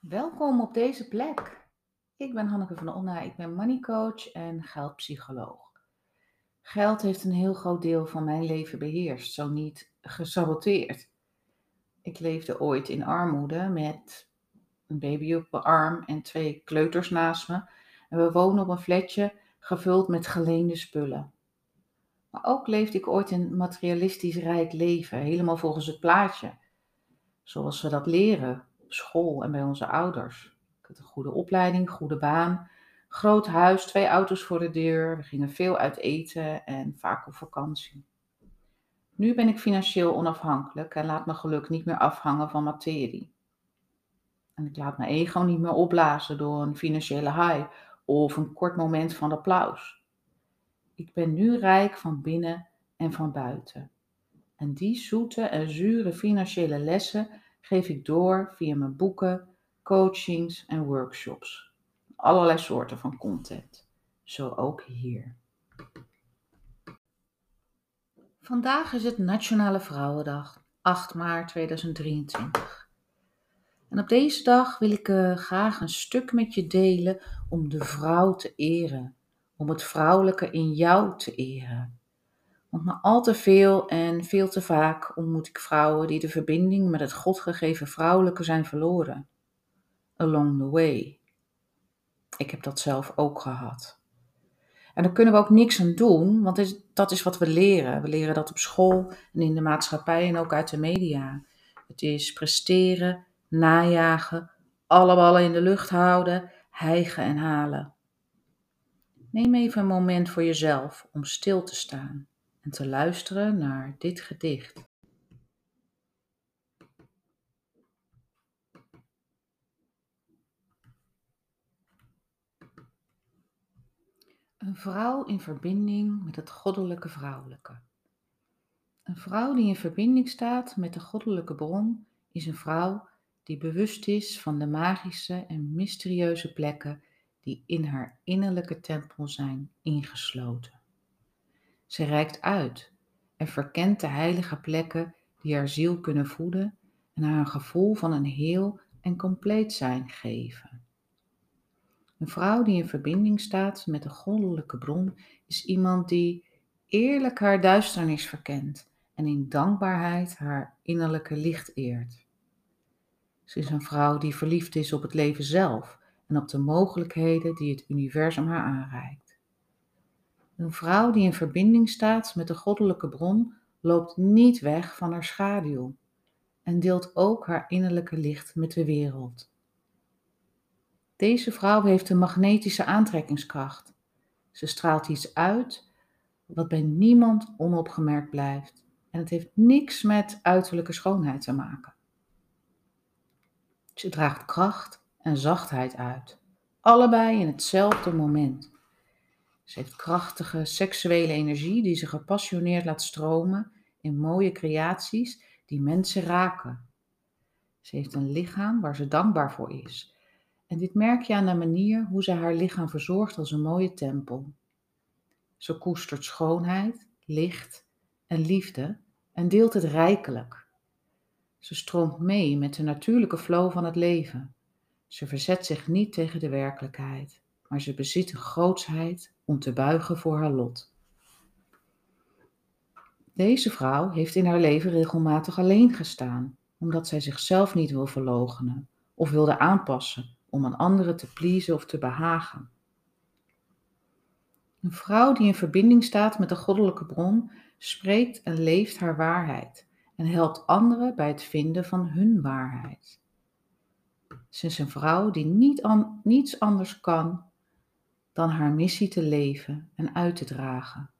Welkom op deze plek. Ik ben Hanneke van Onna, ik ben money coach en geldpsycholoog. Geld heeft een heel groot deel van mijn leven beheerst, zo niet gesaboteerd. Ik leefde ooit in armoede met een baby op mijn arm en twee kleuters naast me. En we woonden op een flatje gevuld met geleende spullen. Maar ook leefde ik ooit een materialistisch rijk leven, helemaal volgens het plaatje. Zoals we dat leren school en bij onze ouders. Ik had een goede opleiding, goede baan, groot huis, twee auto's voor de deur. We gingen veel uit eten en vaak op vakantie. Nu ben ik financieel onafhankelijk en laat mijn geluk niet meer afhangen van materie. En ik laat mijn ego niet meer opblazen door een financiële high of een kort moment van applaus. Ik ben nu rijk van binnen en van buiten. En die zoete en zure financiële lessen geef ik door via mijn boeken, coachings en workshops. Allerlei soorten van content. Zo ook hier. Vandaag is het Nationale Vrouwendag, 8 maart 2023. En op deze dag wil ik uh, graag een stuk met je delen om de vrouw te eren, om het vrouwelijke in jou te eren. Want maar al te veel en veel te vaak ontmoet ik vrouwen die de verbinding met het godgegeven vrouwelijke zijn verloren. Along the way. Ik heb dat zelf ook gehad. En daar kunnen we ook niks aan doen, want dat is wat we leren. We leren dat op school en in de maatschappij en ook uit de media. Het is presteren, najagen, alle ballen in de lucht houden, hijgen en halen. Neem even een moment voor jezelf om stil te staan te luisteren naar dit gedicht. Een vrouw in verbinding met het goddelijke vrouwelijke. Een vrouw die in verbinding staat met de goddelijke bron is een vrouw die bewust is van de magische en mysterieuze plekken die in haar innerlijke tempel zijn ingesloten. Ze reikt uit en verkent de heilige plekken die haar ziel kunnen voeden en haar een gevoel van een heel en compleet zijn geven. Een vrouw die in verbinding staat met de goddelijke bron is iemand die eerlijk haar duisternis verkent en in dankbaarheid haar innerlijke licht eert. Ze is een vrouw die verliefd is op het leven zelf en op de mogelijkheden die het universum haar aanreikt. Een vrouw die in verbinding staat met de goddelijke bron loopt niet weg van haar schaduw en deelt ook haar innerlijke licht met de wereld. Deze vrouw heeft een magnetische aantrekkingskracht. Ze straalt iets uit wat bij niemand onopgemerkt blijft. En het heeft niks met uiterlijke schoonheid te maken. Ze draagt kracht en zachtheid uit, allebei in hetzelfde moment. Ze heeft krachtige seksuele energie die ze gepassioneerd laat stromen in mooie creaties die mensen raken. Ze heeft een lichaam waar ze dankbaar voor is. En dit merk je aan de manier hoe ze haar lichaam verzorgt als een mooie tempel. Ze koestert schoonheid, licht en liefde en deelt het rijkelijk. Ze stroomt mee met de natuurlijke flow van het leven. Ze verzet zich niet tegen de werkelijkheid, maar ze bezit een grootsheid om te buigen voor haar lot. Deze vrouw heeft in haar leven regelmatig alleen gestaan, omdat zij zichzelf niet wil verloochenen of wilde aanpassen om aan anderen te pleasen of te behagen. Een vrouw die in verbinding staat met de goddelijke bron spreekt en leeft haar waarheid en helpt anderen bij het vinden van hun waarheid. Ze is een vrouw die niet an, niets anders kan dan haar missie te leven en uit te dragen.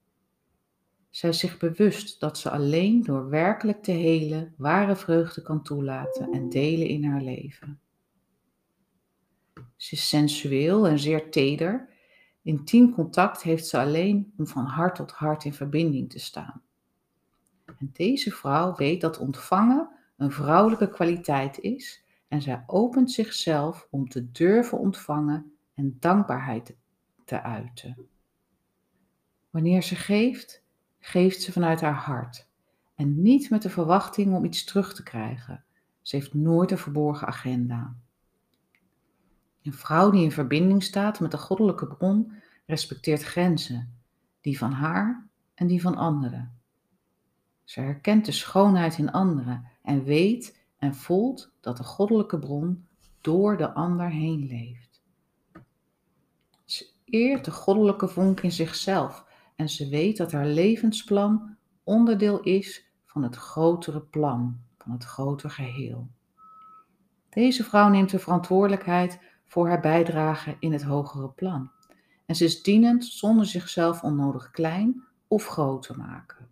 Zij is zich bewust dat ze alleen door werkelijk te helen ware vreugde kan toelaten en delen in haar leven. Ze is sensueel en zeer teder. Intiem contact heeft ze alleen om van hart tot hart in verbinding te staan. En deze vrouw weet dat ontvangen een vrouwelijke kwaliteit is en zij opent zichzelf om te durven ontvangen en dankbaarheid te te uiten. Wanneer ze geeft, geeft ze vanuit haar hart en niet met de verwachting om iets terug te krijgen. Ze heeft nooit een verborgen agenda. Een vrouw die in verbinding staat met de goddelijke bron respecteert grenzen, die van haar en die van anderen. Ze herkent de schoonheid in anderen en weet en voelt dat de goddelijke bron door de ander heen leeft. Eert de goddelijke vonk in zichzelf en ze weet dat haar levensplan onderdeel is van het grotere plan, van het grotere geheel. Deze vrouw neemt de verantwoordelijkheid voor haar bijdrage in het hogere plan. En ze is dienend zonder zichzelf onnodig klein of groot te maken.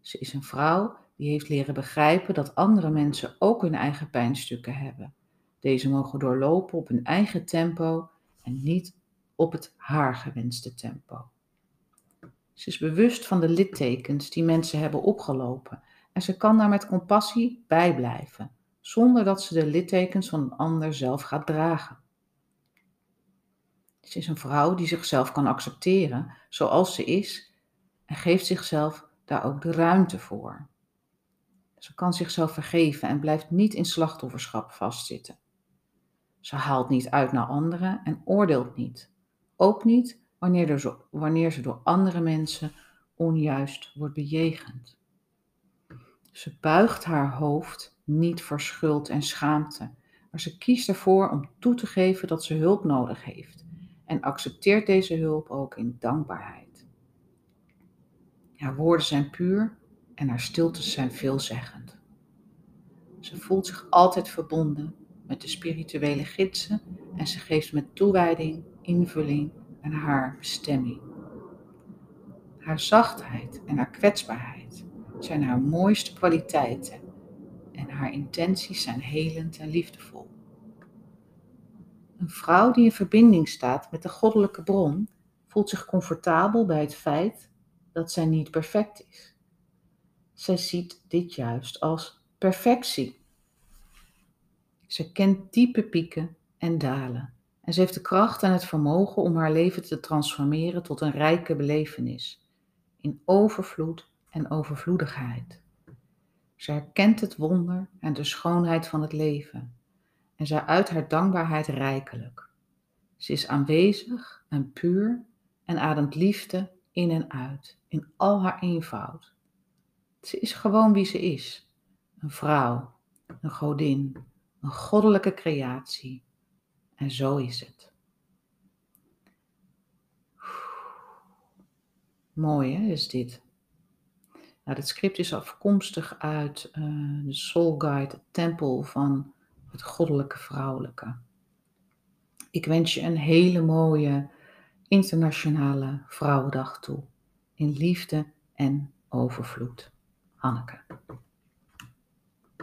Ze is een vrouw die heeft leren begrijpen dat andere mensen ook hun eigen pijnstukken hebben. Deze mogen doorlopen op hun eigen tempo en niet op het haar gewenste tempo. Ze is bewust van de littekens die mensen hebben opgelopen en ze kan daar met compassie bij blijven, zonder dat ze de littekens van een ander zelf gaat dragen. Ze is een vrouw die zichzelf kan accepteren zoals ze is en geeft zichzelf daar ook de ruimte voor. Ze kan zichzelf vergeven en blijft niet in slachtofferschap vastzitten. Ze haalt niet uit naar anderen en oordeelt niet. Ook niet wanneer, wanneer ze door andere mensen onjuist wordt bejegend. Ze buigt haar hoofd niet voor schuld en schaamte, maar ze kiest ervoor om toe te geven dat ze hulp nodig heeft en accepteert deze hulp ook in dankbaarheid. Haar woorden zijn puur en haar stiltes zijn veelzeggend. Ze voelt zich altijd verbonden met de spirituele gidsen en ze geeft met toewijding invulling aan haar bestemming. Haar zachtheid en haar kwetsbaarheid zijn haar mooiste kwaliteiten en haar intenties zijn helend en liefdevol. Een vrouw die in verbinding staat met de goddelijke bron voelt zich comfortabel bij het feit dat zij niet perfect is. Zij ziet dit juist als perfectie. Ze kent diepe pieken en dalen en ze heeft de kracht en het vermogen om haar leven te transformeren tot een rijke belevenis, in overvloed en overvloedigheid. Ze herkent het wonder en de schoonheid van het leven en zij uit haar dankbaarheid rijkelijk. Ze is aanwezig en puur en ademt liefde in en uit, in al haar eenvoud. Ze is gewoon wie ze is: een vrouw, een godin, een goddelijke creatie. En zo is het. Mooi hè, is dit. Nou, dit script is afkomstig uit uh, de Soul Guide, Tempel van het goddelijke vrouwelijke. Ik wens je een hele mooie internationale Vrouwendag toe. In liefde en overvloed. Hanneke.